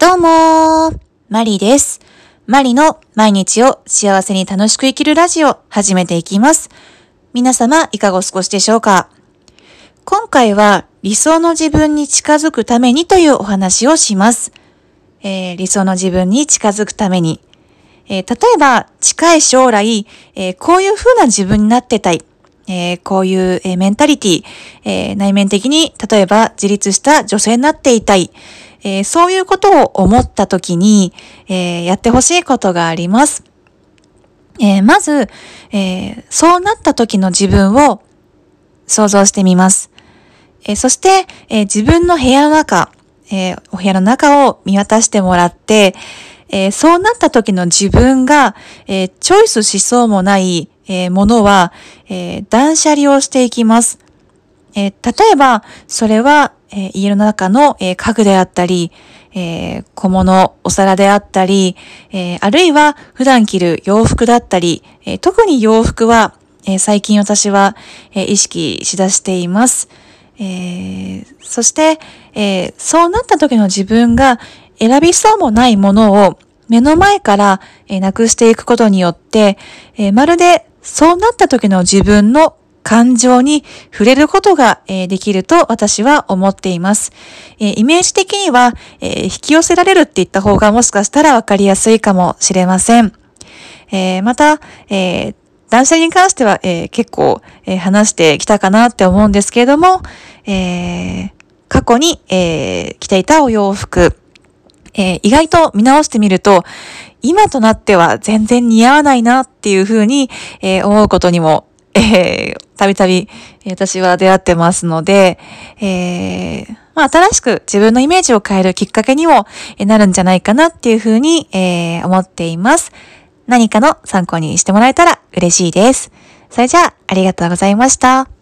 どうもー、マリです。マリの毎日を幸せに楽しく生きるラジオ始めていきます。皆様いかがお過ごしでしょうか？今回は理想の自分に近づくためにというお話をします。えー、理想の自分に近づくために。えー、例えば近い将来、えー、こういう風な自分になってたい。えー、こういう、えー、メンタリティ、えー、内面的に、例えば自立した女性になっていたい。えー、そういうことを思ったときに、えー、やってほしいことがあります。えー、まず、えそうなった時の自分を想像してみます。えそして、え自分の部屋の中、えお部屋の中を見渡してもらって、えそうなった時の自分が、えチョイスしそうもない、えものは、え断捨離をしていきます。え例えば、それは、えー、家の中の、えー、家具であったり、え、小物、お皿であったり、えあるいは普段着る洋服だったり、え特に洋服は、え最近私は、え意識しだしています。えそして、えそうなった時の自分が選びそうもないものを目の前から、えなくしていくことによって、えまるでそうなった時の自分の感情に触れることが、できると私は思っています。えイメージ的には、え引き寄せられるって言った方がもしかしたらわかりやすいかもしれません。えまた、え断捨離に関しては、え結構、え話してきたかなって思うんですけれども、え過去に、え着ていたお洋服、え意外と見直してみると、今となっては全然似合わないなっていうふうに、え思うことにもえー、たびたび私は出会ってますので、えー、まあ、新しく自分のイメージを変えるきっかけにもなるんじゃないかなっていうふうに、えー、思っています。何かの参考にしてもらえたら嬉しいです。それじゃあ、ありがとうございました。